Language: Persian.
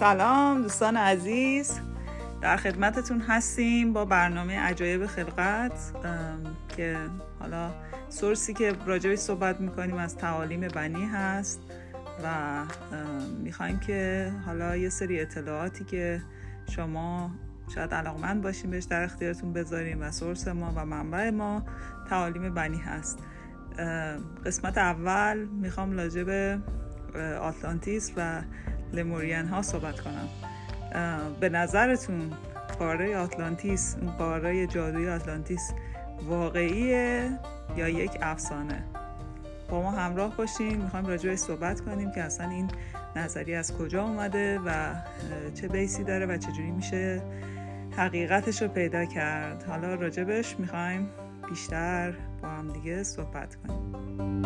سلام دوستان عزیز. در خدمتتون هستیم با برنامه عجایب خلقت که حالا سورسی که راجبش صحبت می‌کنیم از تعالیم بنی هست و می‌خوایم که حالا یه سری اطلاعاتی که شما شاید علاقمند باشیم بهش در اختیارتون بذاریم و سورس ما و منبع ما تعالیم بنی هست. قسمت اول می‌خوام راجع به آتلانتیس و لمورین ها صحبت کنم. به نظرتون قاره آتلانتیس اون قاره جادوی آتلانتیس واقعیه یا یک افسانه؟ با ما همراه باشین می‌خوایم راجع صحبت کنیم که اصلا این نظریه از کجا اومده و چه بیسی داره و چجوری میشه حقیقتش رو پیدا کرد. حالا راجبش می‌خوایم بیشتر با هم دیگه صحبت کنیم.